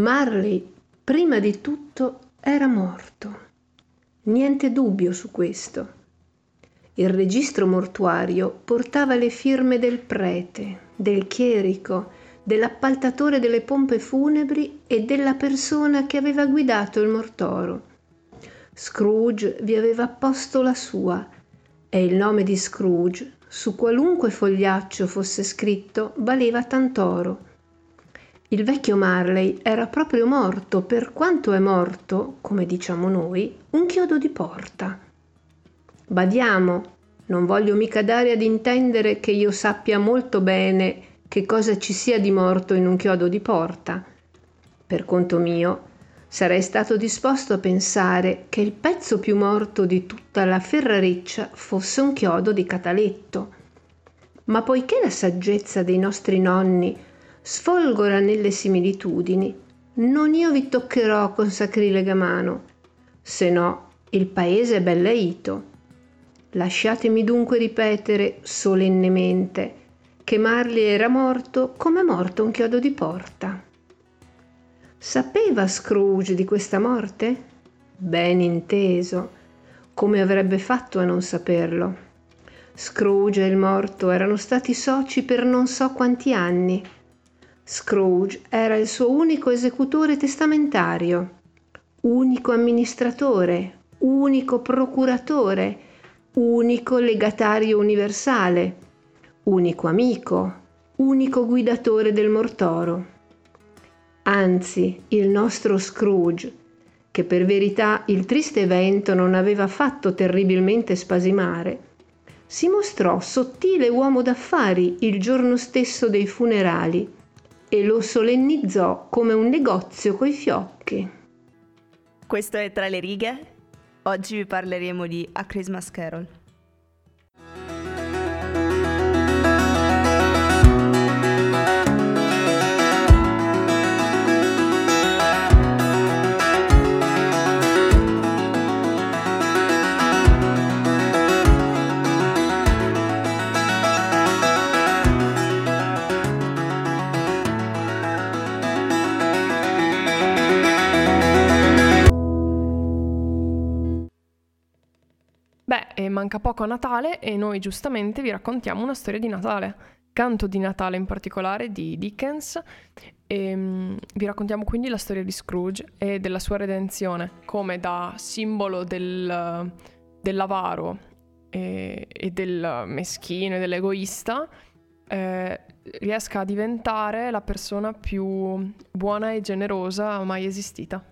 Marley, prima di tutto, era morto. Niente dubbio su questo. Il registro mortuario portava le firme del prete, del chierico, dell'appaltatore delle pompe funebri e della persona che aveva guidato il mortoro. Scrooge vi aveva posto la sua e il nome di Scrooge, su qualunque fogliaccio fosse scritto, valeva tant'oro. Il vecchio Marley era proprio morto, per quanto è morto, come diciamo noi, un chiodo di porta. Badiamo, non voglio mica dare ad intendere che io sappia molto bene che cosa ci sia di morto in un chiodo di porta. Per conto mio, sarei stato disposto a pensare che il pezzo più morto di tutta la ferrareccia fosse un chiodo di cataletto. Ma poiché la saggezza dei nostri nonni sfolgora nelle similitudini, non io vi toccherò con sacrilega mano, se no il paese è belleito. Lasciatemi dunque ripetere solennemente che Marley era morto come morto un chiodo di porta. Sapeva Scrooge di questa morte? Ben inteso. Come avrebbe fatto a non saperlo? Scrooge e il morto erano stati soci per non so quanti anni. Scrooge era il suo unico esecutore testamentario, unico amministratore, unico procuratore, unico legatario universale unico amico, unico guidatore del mortoro. Anzi, il nostro Scrooge, che per verità il triste evento non aveva fatto terribilmente spasimare, si mostrò sottile uomo d'affari il giorno stesso dei funerali e lo solennizzò come un negozio coi fiocchi. Questo è Tra le righe. Oggi vi parleremo di A Christmas Carol. Manca poco a Natale e noi giustamente vi raccontiamo una storia di Natale, canto di Natale in particolare di Dickens. E, um, vi raccontiamo quindi la storia di Scrooge e della sua redenzione, come da simbolo del, dell'avaro e, e, del meschino e dell'egoista eh, riesca a diventare la persona più buona e generosa mai esistita.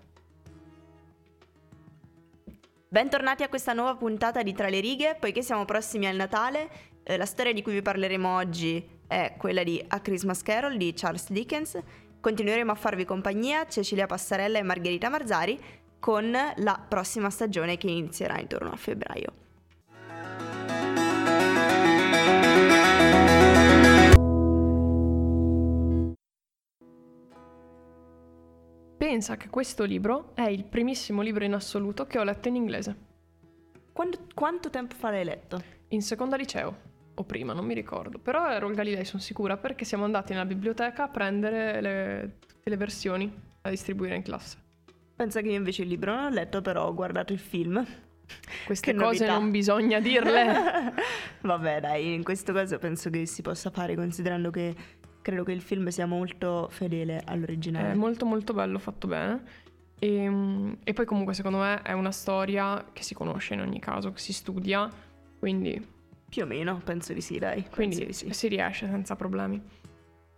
Bentornati a questa nuova puntata di Tra le righe, poiché siamo prossimi al Natale, eh, la storia di cui vi parleremo oggi è quella di A Christmas Carol di Charles Dickens. Continueremo a farvi compagnia Cecilia Passarella e Margherita Marzari con la prossima stagione che inizierà intorno a febbraio. Pensa che questo libro è il primissimo libro in assoluto che ho letto in inglese. Quanto, quanto tempo fa l'hai letto? In seconda liceo, o prima, non mi ricordo. Però ero al Galilei, sono sicura, perché siamo andati nella biblioteca a prendere le, tutte le versioni da distribuire in classe. Pensa che io invece il libro non ho letto, però ho guardato il film. Queste che cose novità. non bisogna dirle. Vabbè, dai, in questo caso penso che si possa fare, considerando che credo che il film sia molto fedele all'originale. È molto molto bello, fatto bene. E, ehm, e, poi comunque secondo me è una storia che si conosce in ogni caso, che si studia, quindi... Più o meno, penso di sì, dai. Quindi di sì. si riesce senza problemi.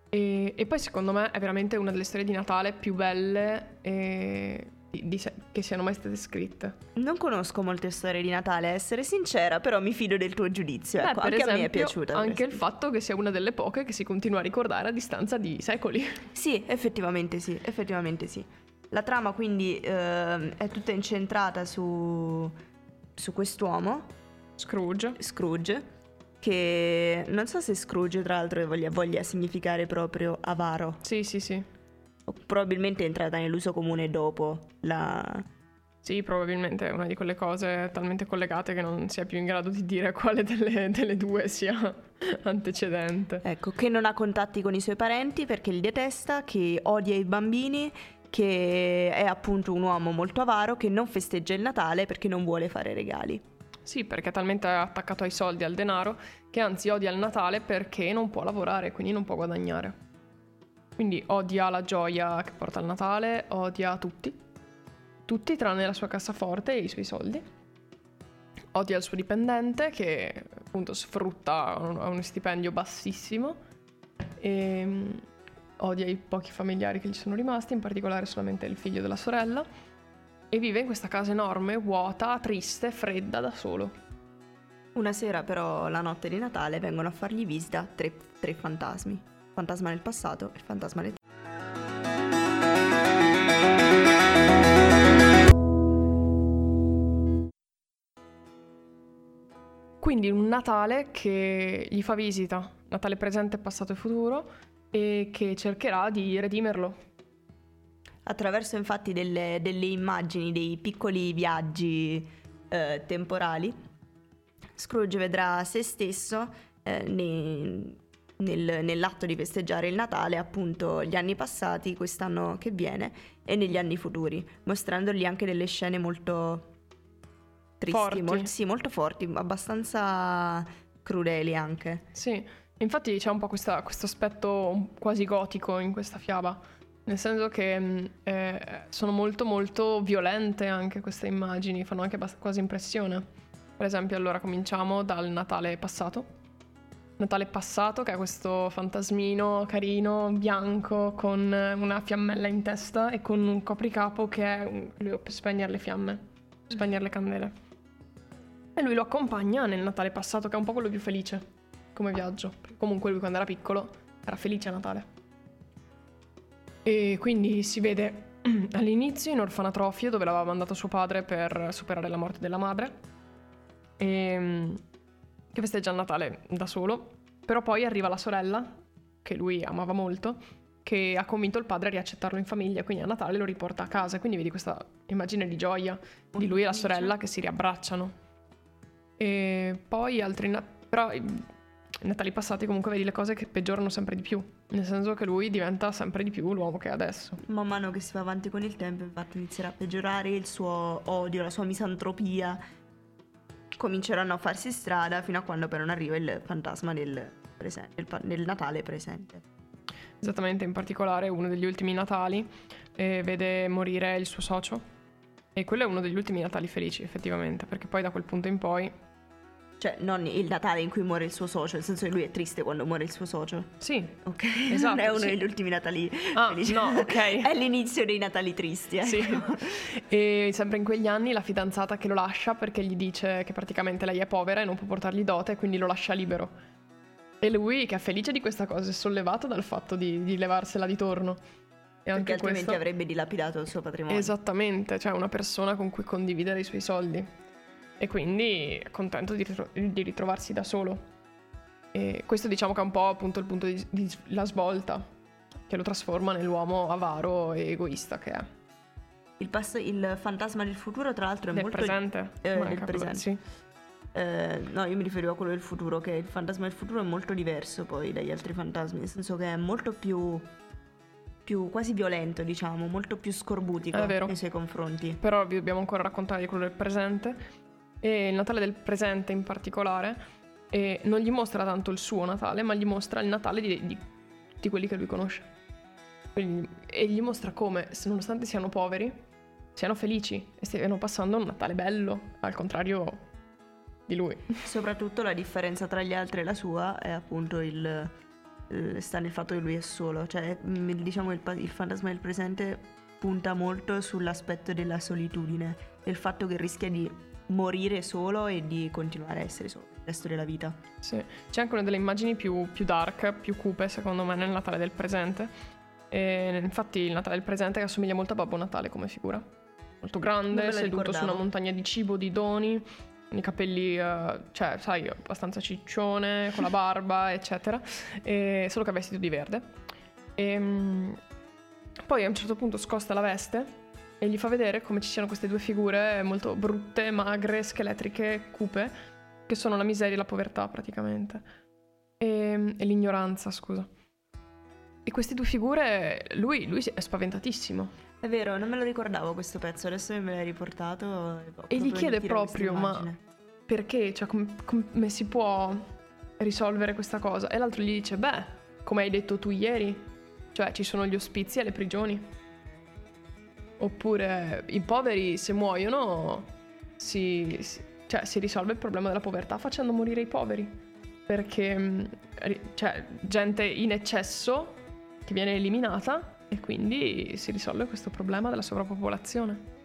E, e, poi secondo me è veramente una delle storie di Natale più belle e di, di, che siano mai state scritte. Non conosco molte storie di Natale, a essere sincera, però mi fido del tuo giudizio. Beh, ecco, anche esempio, a me è piaciuta. Anche il fatto che sia una delle poche che si continua a ricordare a distanza di secoli. Sì, effettivamente sì, effettivamente sì. La trama quindi eh, è tutta incentrata su, su quest'uomo. Scrooge. Scrooge. Che non so se Scrooge, tra l'altro, voglia, voglia significare proprio avaro. Sì, sì, sì probabilmente è entrata nell'uso comune dopo la... Sì, probabilmente è una di quelle cose talmente collegate che non sia più in grado di dire quale delle, delle due sia antecedente. Ecco, che non ha contatti con i suoi parenti perché li detesta, che odia i bambini che è appunto un uomo molto avaro che non festeggia il Natale perché non vuole fare regali. Sì, perché è talmente attaccato ai soldi, al denaro, che anzi odia il Natale perché non può lavorare, quindi non può guadagnare. Quindi odia la gioia che porta il Natale, odia tutti, tutti tranne la sua cassaforte e i suoi soldi. Odia il suo dipendente che appunto sfrutta uno stipendio bassissimo e mm, odia i pochi familiari che gli sono rimasti, in particolare solamente il figlio della sorella e vive in questa casa enorme, vuota, triste, fredda, da solo. Una sera però, la notte di Natale, vengono a fargli visita tre, tre fantasmi. Fantasma nel passato e fantasma nel Quindi un Natale che gli fa visita, Natale presente, passato e futuro, e che cercherà di redimerlo. Attraverso infatti delle, delle immagini, dei piccoli viaggi eh, temporali, Scrooge vedrà se stesso eh, nei, nel, nell'atto di festeggiare il Natale, appunto gli anni passati, quest'anno che viene e negli anni futuri, mostrandogli anche delle scene molto tristi, Forti. mol- sì, molto forti, abbastanza crudeli anche. Sì, infatti c'è un po' questa- questo aspetto quasi gotico in questa fiaba, nel senso che mh, eh, sono molto molto violente anche queste immagini, fanno anche quasi impressione. Per esempio, allora cominciamo dal Natale passato. Natale passato che ha questo fantasmino carino, bianco, con una fiammella in testa e con un copricapo che è lui per spegnere le fiamme, spegnere le candele. E lui lo accompagna nel Natale passato, che è un po' quello più felice come viaggio. Comunque lui quando era piccolo era felice a Natale. E quindi si vede all'inizio in orfanatrofio dove l'aveva mandato suo padre per superare la morte della madre. E, mm, che festeggia il Natale da solo. Però poi arriva la sorella, che lui amava molto, che ha convinto il padre a riaccettarlo in famiglia, quindi a Natale lo riporta a casa. Quindi vedi questa immagine di gioia di lui e la sorella che si riabbracciano. E poi altri... na- però i Natali passati comunque vedi le cose che peggiorano sempre di più. Nel senso che lui diventa sempre di più l'uomo che è adesso. Man mano che si va avanti con il tempo, infatti, inizierà a peggiorare il suo odio, la sua misantropia. Cominceranno a farsi strada fino a quando però non arriva il fantasma del, presen- del del Natale presente. Esattamente, in particolare uno degli ultimi Natali eh, vede morire il suo socio. E quello è uno degli ultimi Natali felici, effettivamente, perché poi da quel punto in poi... Cioè, non il Natale in cui muore il suo socio, nel senso che lui è triste quando muore il suo socio. Sì, Ok, Esatto, non è uno sì. degli ultimi Natali Ah, felici. no, ok. è l'inizio dei Natali tristi, ecco. Sì. E sempre in quegli anni la fidanzata che lo lascia perché gli dice che praticamente lei è povera e non può portargli dote, quindi lo lascia libero. E lui, che è felice di questa cosa, è sollevato dal fatto di, di levarsela di torno. E Perché anche altrimenti questo... avrebbe dilapidato il suo patrimonio. Esattamente, cioè una persona con cui condividere i suoi soldi. E quindi è contento di, ritro- di ritrovarsi da solo. E questo diciamo che è un po' appunto il punto di, di- la svolta, che lo trasforma nell'uomo avaro e egoista che è. Il, pass- il fantasma del futuro, tra l'altro, è Nel molto... presente. eh, manca quello- presente. sì. Eh, no, io mi riferivo a quello del futuro, che il fantasma del futuro è molto diverso poi dagli altri fantasmi, nel senso che è molto più, più quasi violento, diciamo, molto più scorbutico nei suoi confronti. Però vi dobbiamo ancora raccontare di quello del presente. E il Natale del presente in particolare non gli mostra tanto il suo Natale, ma gli mostra il Natale di, di tutti quelli che lui conosce. E gli mostra come, nonostante siano poveri, siano felici e stiano passando un Natale bello, al contrario di lui. Soprattutto la differenza tra gli altri e la sua è appunto il, il- sta nel fatto che lui è solo, cioè mm, diciamo il, il fantasma del presente punta molto sull'aspetto della solitudine, del fatto che rischia di morire solo e di continuare a essere solo il resto della vita. Sì. C'è anche una delle immagini più, più dark, più cupe, secondo me, nel Natale del presente. E infatti il Natale del presente che assomiglia molto a Babbo Natale come figura. Molto grande, seduto su ricordavo. una montagna di cibo, di doni, con i capelli, eh, cioè, sai, abbastanza ciccione, con la barba, eccetera. E solo che ha vestito di verde. E, mm, poi a un certo punto scosta la veste e gli fa vedere come ci siano queste due figure molto brutte, magre, scheletriche, cupe, che sono la miseria e la povertà praticamente. E, e l'ignoranza, scusa. E queste due figure, lui, lui è spaventatissimo. È vero, non me lo ricordavo questo pezzo, adesso me l'hai riportato. E gli chiede proprio, ma perché? Cioè, com- come si può risolvere questa cosa? E l'altro gli dice, beh, come hai detto tu ieri, cioè ci sono gli ospizi e le prigioni. Oppure i poveri se muoiono si, si, cioè, si risolve il problema della povertà facendo morire i poveri. Perché mm, c'è gente in eccesso che viene eliminata e quindi si risolve questo problema della sovrappopolazione.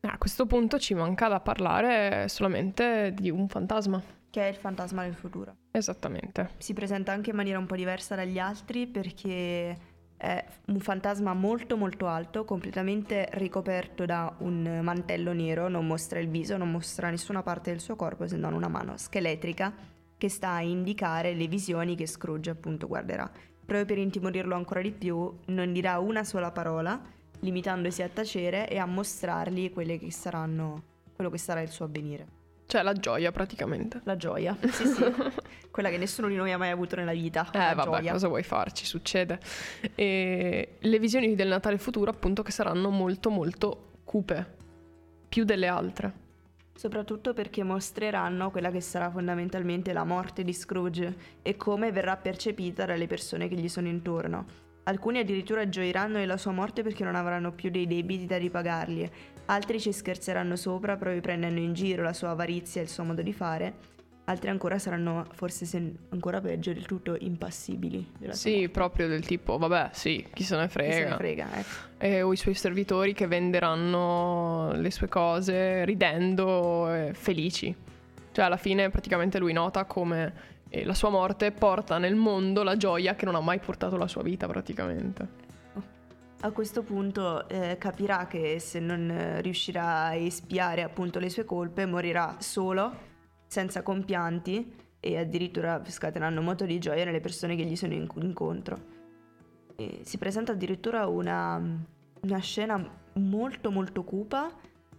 A questo punto ci manca da parlare solamente di un fantasma. Che è il fantasma del futuro. Esattamente. Si presenta anche in maniera un po' diversa dagli altri perché è un fantasma molto molto alto, completamente ricoperto da un mantello nero, non mostra il viso, non mostra nessuna parte del suo corpo se non una mano scheletrica che sta a indicare le visioni che Scrooge appunto guarderà. Proprio per intimorirlo ancora di più, non dirà una sola parola, limitandosi a tacere e a mostrargli quelle che saranno, quello che sarà il suo avvenire. Cioè la gioia praticamente. La gioia, sì sì, quella che nessuno di noi ha mai avuto nella vita. Eh vabbè, gioia. cosa vuoi farci? Succede. E le visioni del Natale futuro appunto che saranno molto molto cupe, più delle altre. Soprattutto perché mostreranno quella che sarà fondamentalmente la morte di Scrooge e come verrà percepita dalle persone che gli sono intorno. Alcuni addirittura gioiranno della sua morte perché non avranno più dei debiti da ripagargli, altri ci scherzeranno sopra proprio prendendo in giro la sua avarizia e il suo modo di fare, altri ancora saranno forse se ancora peggio del tutto impassibili. Sì, proprio del tipo, vabbè, sì, chi se ne frega. Chi se ne frega, ecco. E, o i suoi servitori che venderanno le sue cose ridendo e felici. Cioè alla fine praticamente lui nota come e la sua morte porta nel mondo la gioia che non ha mai portato la sua vita praticamente. A questo punto eh, capirà che se non riuscirà a espiare appunto le sue colpe morirà solo, senza compianti e addirittura scateranno moto di gioia nelle persone che gli sono in- incontro. E si presenta addirittura una, una scena molto molto cupa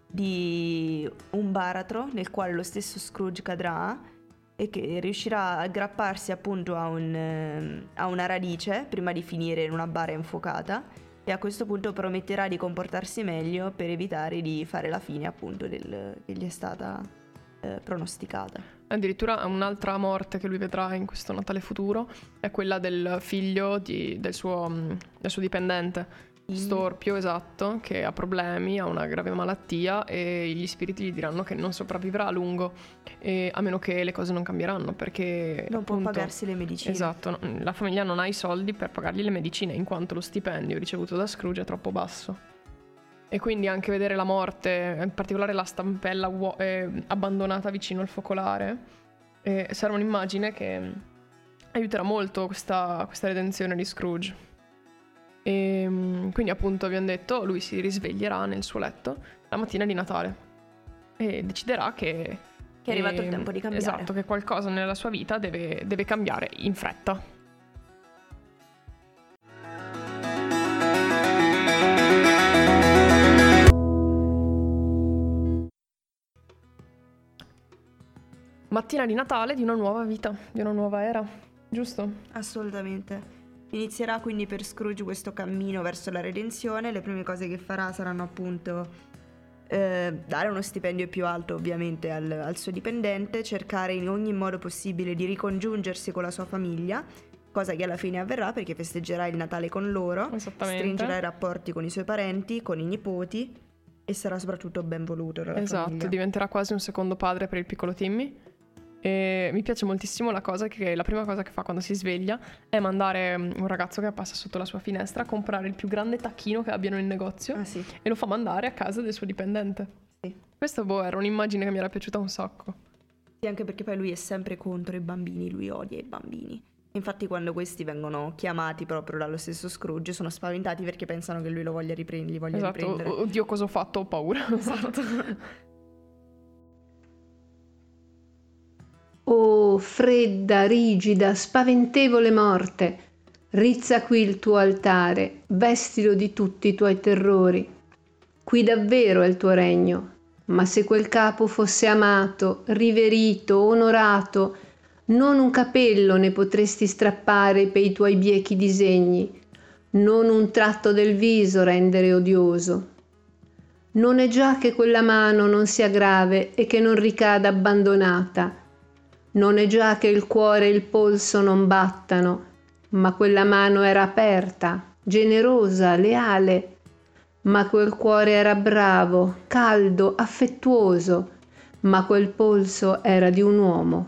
di un baratro nel quale lo stesso Scrooge cadrà e che riuscirà a aggrapparsi appunto a, un, ehm, a una radice prima di finire in una bara infuocata e a questo punto prometterà di comportarsi meglio per evitare di fare la fine appunto del, che gli è stata eh, pronosticata. Addirittura un'altra morte che lui vedrà in questo Natale futuro è quella del figlio di, del, suo, del suo dipendente storpio, esatto, che ha problemi, ha una grave malattia e gli spiriti gli diranno che non sopravvivrà a lungo, a meno che le cose non cambieranno, perché... Non appunto, può pagarsi le medicine. Esatto, la famiglia non ha i soldi per pagargli le medicine, in quanto lo stipendio ricevuto da Scrooge è troppo basso. E quindi anche vedere la morte, in particolare la stampella uo- eh, abbandonata vicino al focolare, eh, sarà un'immagine che aiuterà molto questa, questa redenzione di Scrooge. E ehm, quindi appunto abbiamo detto, lui si risveglierà nel suo letto la mattina di Natale e deciderà che... Che è arrivato eh, il tempo di cambiare. Esatto, che qualcosa nella sua vita deve, deve cambiare in fretta. Mattina di Natale di una nuova vita, di una nuova era, giusto? Assolutamente. Inizierà quindi per Scrooge questo cammino verso la redenzione, le prime cose che farà saranno appunto eh, dare uno stipendio più alto ovviamente al, al suo dipendente, cercare in ogni modo possibile di ricongiungersi con la sua famiglia, cosa che alla fine avverrà perché festeggerà il Natale con loro, stringerà i rapporti con i suoi parenti, con i nipoti e sarà soprattutto ben voluto esatto, famiglia. diventerà quasi un secondo padre per il piccolo Timmy. E mi piace moltissimo la cosa che la prima cosa che fa quando si sveglia è mandare mm, un ragazzo che passa sotto la sua finestra a comprare il più grande tacchino che abbiano in negozio ah, sì. e lo fa mandare a casa del suo dipendente. Sì. Questa boh, era un'immagine che mi era piaciuta un sacco. Sì, anche perché poi lui è sempre contro i bambini, lui odia i bambini. Infatti quando questi vengono chiamati proprio dallo stesso Scrooge sono spaventati perché pensano che lui lo voglia riprendere, li voglia esatto. riprendere. Oddio cosa ho fatto, ho paura. Esatto. Oh, fredda, rigida, spaventevole morte, rizza qui il tuo altare, vestilo di tutti i tuoi terrori. Qui davvero è il tuo regno, ma se quel capo fosse amato, riverito, onorato, Non un capello ne potresti strappare pei tuoi biechi disegni, non un tratto del viso rendere odioso. Non è già che quella mano non sia grave e che non ricada abbandonata. Non è già che il cuore e il polso non battano, ma quella mano era aperta, generosa, leale, ma quel cuore era bravo, caldo, affettuoso, ma quel polso era di un uomo.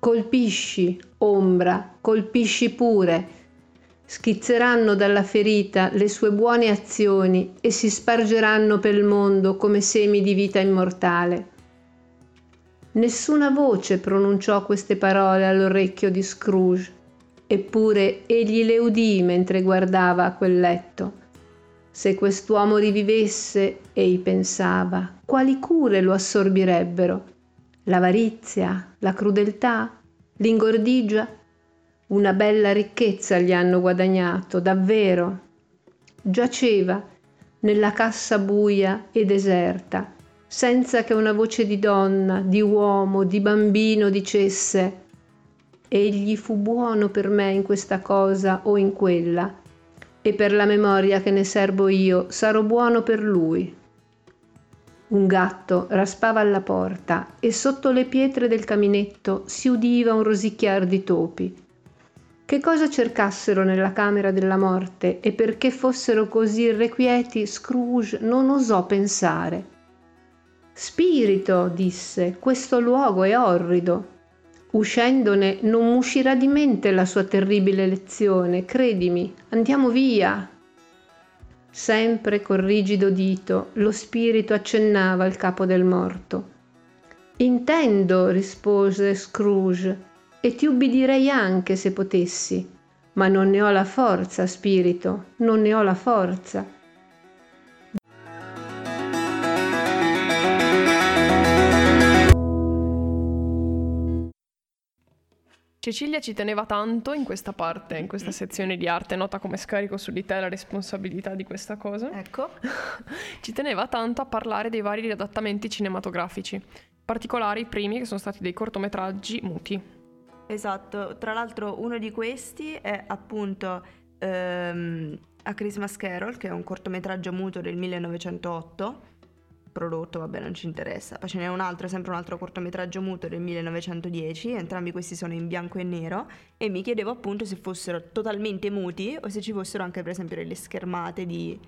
Colpisci, ombra, colpisci pure. Schizzeranno dalla ferita le sue buone azioni e si spargeranno per il mondo come semi di vita immortale. Nessuna voce pronunciò queste parole all'orecchio di Scrooge, eppure egli le udì mentre guardava a quel letto se quest'uomo rivivesse, ei pensava, quali cure lo assorbirebbero? L'avarizia, la crudeltà, l'ingordigia? Una bella ricchezza gli hanno guadagnato, davvero. Giaceva nella cassa buia e deserta, senza che una voce di donna, di uomo, di bambino dicesse Egli fu buono per me in questa cosa o in quella e per la memoria che ne serbo io sarò buono per lui. Un gatto raspava alla porta e sotto le pietre del caminetto si udiva un rosicchiar di topi. Che cosa cercassero nella camera della morte e perché fossero così irrequieti, Scrooge non osò pensare. Spirito, disse, questo luogo è orrido. Uscendone non uscirà di mente la sua terribile lezione, credimi, andiamo via. Sempre col rigido dito lo spirito accennava al capo del morto. Intendo, rispose Scrooge, e ti ubbidirei anche se potessi, ma non ne ho la forza, spirito, non ne ho la forza. Cecilia ci teneva tanto in questa parte, in questa sezione di arte, nota come scarico su di te la responsabilità di questa cosa. Ecco. ci teneva tanto a parlare dei vari riadattamenti cinematografici, in particolare i primi che sono stati dei cortometraggi muti. Esatto, tra l'altro uno di questi è appunto ehm, A Christmas Carol, che è un cortometraggio muto del 1908 prodotto, vabbè non ci interessa. Poi ce n'è un altro, sempre un altro cortometraggio muto del 1910, entrambi questi sono in bianco e nero e mi chiedevo appunto se fossero totalmente muti o se ci fossero anche per esempio delle schermate di,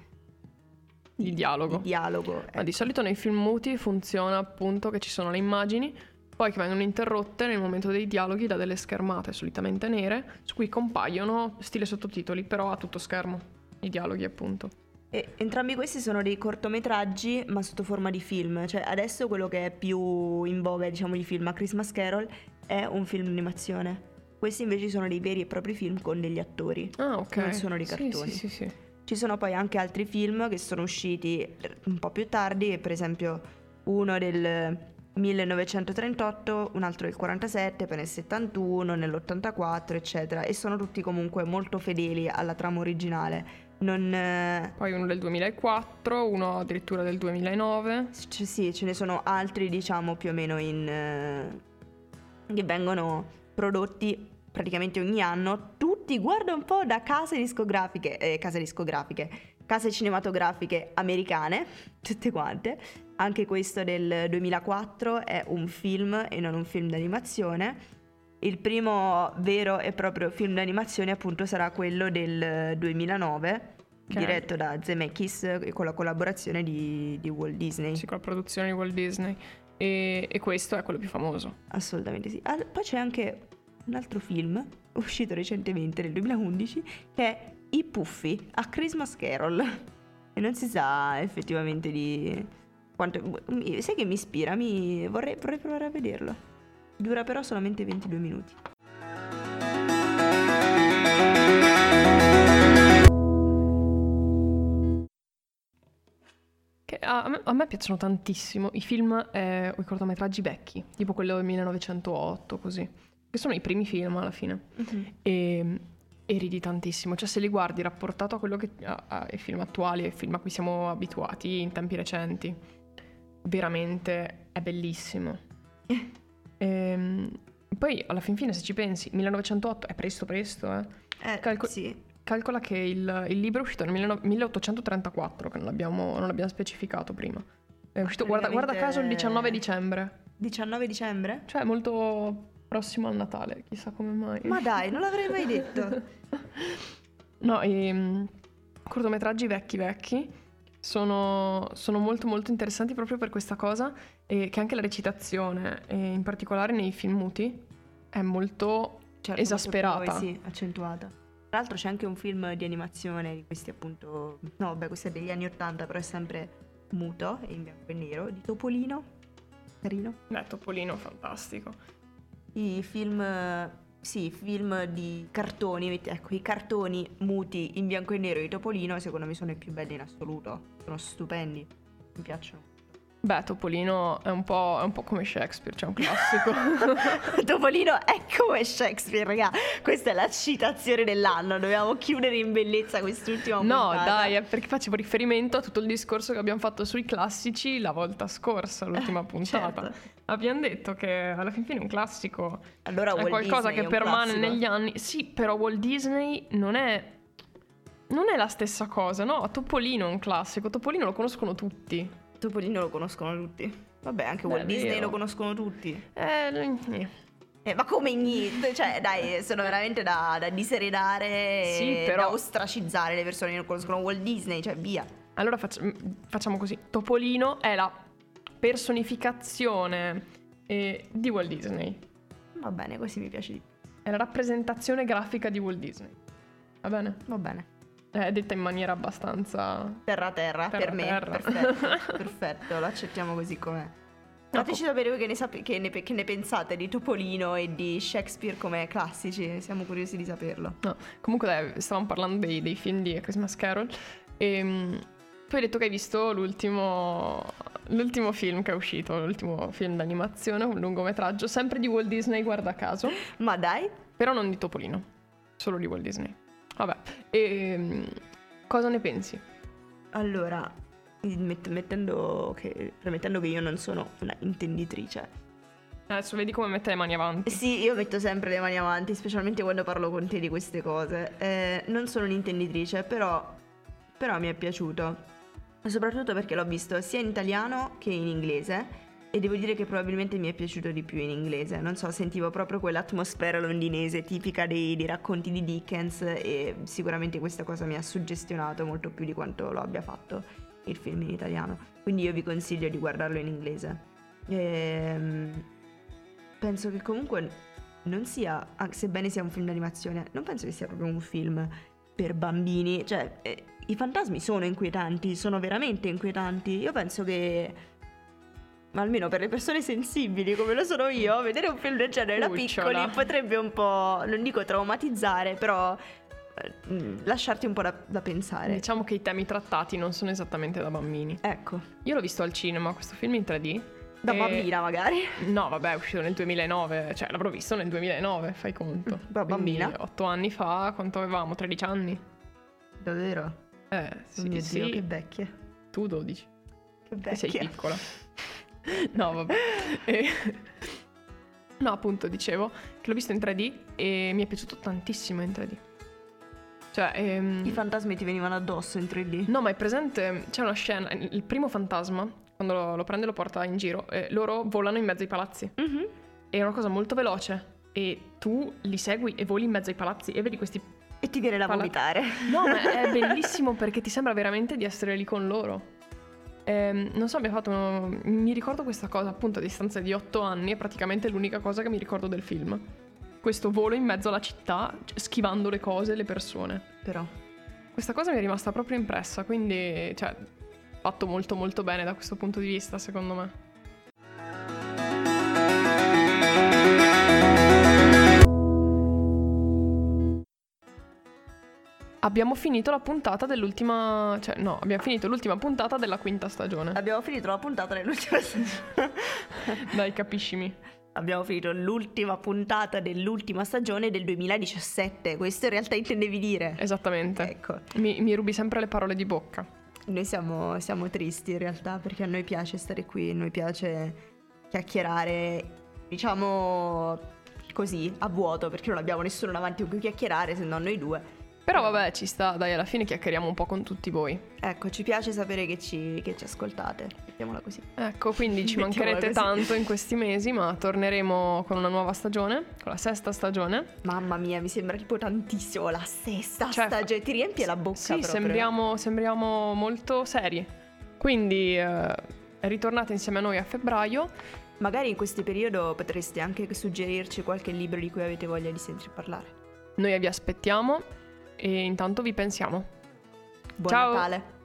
di dialogo. Di dialogo Ma di solito nei film muti funziona appunto che ci sono le immagini poi che vengono interrotte nel momento dei dialoghi da delle schermate solitamente nere su cui compaiono stile sottotitoli però a tutto schermo i dialoghi appunto. E entrambi questi sono dei cortometraggi, ma sotto forma di film. Cioè, adesso quello che è più in voga, diciamo, di film a Christmas Carol è un film d'animazione. Questi invece sono dei veri e propri film con degli attori. Ah, ok. Non sono dei cartoni. Sì, sì, sì, sì. Ci sono poi anche altri film che sono usciti un po' più tardi, per esempio uno del 1938, un altro del 47, poi nel 71, nell'84, eccetera. E sono tutti comunque molto fedeli alla trama originale non, eh, Poi uno del 2004, uno addirittura del 2009. C- sì, ce ne sono altri, diciamo, più o meno in... Eh, che vengono prodotti praticamente ogni anno, tutti, guarda un po', da case discografiche, eh, case discografiche, case cinematografiche americane, tutte quante. Anche questo del 2004 è un film e non un film d'animazione il primo vero e proprio film d'animazione appunto sarà quello del 2009, okay. diretto da Zemeckis con la collaborazione di, di, Walt Disney. Sì, con la produzione di Walt Disney. E, e questo è quello più famoso. Assolutamente sì. Ah, poi c'è anche un altro film uscito recentemente nel 2011 che è I Puffi a Christmas Carol. E non si sa effettivamente di quanto... Sai che mi ispira? Mi... Vorrei, vorrei provare a vederlo. Dura però solamente 22 minuti. A me, a me, piacciono tantissimo i film eh, o i cortometraggi vecchi, tipo quello del 1908, così, che sono i primi film alla fine. Mm-hmm. E, e, ridi tantissimo, cioè se li guardi rapportato a quello che ai film attuali, ai film a cui siamo abituati in tempi recenti, veramente è bellissimo. E, ehm, poi alla fin fine se ci pensi, 1908 è presto presto, eh. Eh, Calco- sì. Calcola che il, il libro è uscito nel 19- 1834, che non l'abbiamo, non l'abbiamo specificato prima. È uscito, guarda, guarda caso, il 19 dicembre. 19 dicembre? Cioè molto prossimo al Natale, chissà come mai. Ma dai, non l'avrei mai detto. No, i mm, cortometraggi vecchi vecchi sono, sono molto molto interessanti proprio per questa cosa e che anche la recitazione, in particolare nei film muti, è molto Certo, Esasperata. molto più, sì, accentuata. Tra l'altro c'è anche un film di animazione di questi appunto... No, vabbè, questo è degli anni 80, però è sempre muto in bianco e nero, di Topolino. Carino. Beh, Topolino fantastico. I film... Sì, film di cartoni, ecco, i cartoni muti in bianco e nero di Topolino secondo me sono i più belli in assoluto. Sono stupendi, mi piacciono. Beh, Topolino è un po', è un po' come Shakespeare, c'è un classico. Topolino è come Shakespeare, raga. Questa è la citazione dell'anno. Dobbiamo chiudere in bellezza quest'ultima no, puntata. dai, è perché facevo riferimento a tutto il discorso che abbiamo fatto sui classici la volta scorsa, l'ultima puntata. certo. Abbiamo detto che alla fin fine un classico Allora è Walt qualcosa Disney che è permane classico. negli anni. Sì, però Walt Disney non è. Non è la stessa cosa, no? Topolino è un classico. Topolino lo conoscono tutti. Topolino lo conoscono tutti. Vabbè, anche Beh, Walt Disney vero. lo conoscono tutti. Eh, eh. Ma come niente? Cioè, dai, sono veramente da, da diseredare Sì, e però- da ostracizzare le persone che non conoscono Walt Disney, cioè via. Allora faccia- facciamo così. Topolino è la personificazione eh, di Walt Disney. Va bene, così mi piace di più. È la rappresentazione grafica di Walt Disney. Va bene? Va bene. È detta in maniera abbastanza... Terra terra, Terra per me. terra. Perfetto, perfetto, lo accettiamo così com'è. Fateci sapere voi che ne, sape- che ne pe- che ne pensate di Topolino e di Shakespeare come classici, siamo curiosi di saperlo. No, comunque dai, stavamo parlando dei, dei film di A Christmas Carol. E tu hai detto che hai visto l'ultimo, l'ultimo film che è uscito, l'ultimo film d'animazione, un lungometraggio, sempre di Walt Disney, guarda caso, Ma dai, però non di Topolino, solo di Walt Disney. Vabbè, e cosa ne pensi? allora, met- mettendo che, premettendo che io non sono una intenditrice, Adesso vedi come mette le mani avanti. Sì, io metto sempre le mani avanti, specialmente quando parlo con te di queste cose. Eh, non sono un'intenditrice, però, però mi è piaciuto. Soprattutto perché l'ho visto sia in italiano che in inglese. E devo dire che probabilmente mi è piaciuto di più in inglese. Non so, sentivo proprio quell'atmosfera londinese tipica dei, dei racconti di Dickens. E sicuramente questa cosa mi ha suggestionato molto più di quanto lo abbia fatto il film in italiano. Quindi io vi consiglio di guardarlo in inglese. Ehm, penso che comunque non sia, anche sebbene sia un film d'animazione, non penso che sia proprio un film per bambini. Cioè, eh, i fantasmi sono inquietanti, sono veramente inquietanti. Io penso che, ma almeno per le persone sensibili come lo sono io, vedere un film del genere da piccoli potrebbe un po', non dico traumatizzare, però eh, mm, lasciarti un po' da, da pensare. Diciamo che i temi trattati non sono esattamente da bambini. Ecco, Io l'ho visto al cinema, questo film in 3D. da e- bambina magari. No, vabbè, è uscito nel 2009, cioè l'avrò visto nel 2009, fai conto. Da bambina? Quindi, Otto anni fa, quanto avevamo? 13 anni? Davvero? Eh, sì, oh mio sì. Dio, che vecchie. Tu 12. Che Che sei vecchie. piccola. no, vabbè. E- No, appunto, dicevo che l'ho visto in 3D e mi è piaciuto tantissimo in 3D. Cioè, ehm, I fantasmi ti venivano addosso in 3D. No, ma è presente, c'è una scena, il primo fantasma, quando lo, lo prende e lo porta in giro, eh, loro volano in mezzo ai palazzi. Mhm. È una cosa molto veloce e tu li segui e voli in mezzo ai palazzi e vedi questi... E ti viene da Palla- vomitare. No, ma è bellissimo perché ti sembra veramente di essere lì con loro. Ehm, non so, mi ha fatto... uno- Mi ricordo questa cosa appunto a distanza di otto anni, è praticamente l'unica cosa che mi ricordo del film. Questo volo in mezzo alla città, cioè, schivando le cose e le persone. Però. Questa cosa mi è rimasta proprio impressa, quindi, cioè, fatto molto molto bene da questo punto di vista, secondo me. Abbiamo finito la puntata dell'ultima, cioè no, abbiamo finito l'ultima puntata della quinta stagione. Abbiamo finito la puntata dell'ultima stagione. Dai, capiscimi. Abbiamo finito l'ultima puntata dell'ultima stagione del 2017. Questo in realtà intendevi dire. Esattamente. Ecco, Mi, mi rubi sempre le parole di bocca. noi siamo, siamo tristi in realtà perché a noi piace stare qui, a noi piace chiacchierare, diciamo, così, a vuoto, perché non abbiamo nessuno davanti con cui chiacchierare, se non noi due. Però vabbè, ci sta, dai, alla fine chiacchieriamo un po' con tutti voi. Ecco, ci piace sapere che ci, che ci ascoltate, mettiamola così. Ecco, quindi ci mancherete tanto in questi mesi, ma torneremo con una nuova stagione, con la sesta stagione. Mamma mia, mi sembra tipo tantissimo la sesta Cioè, stagione, ti riempie la bocca Sì, proprio. sembriamo, sembriamo molto seri. Quindi eh, ritornate insieme a noi a febbraio. Magari in questo periodo potreste anche suggerirci qualche libro di cui avete voglia di sentire parlare. Noi vi aspettiamo e intanto vi pensiamo. Buon Ciao. Natale!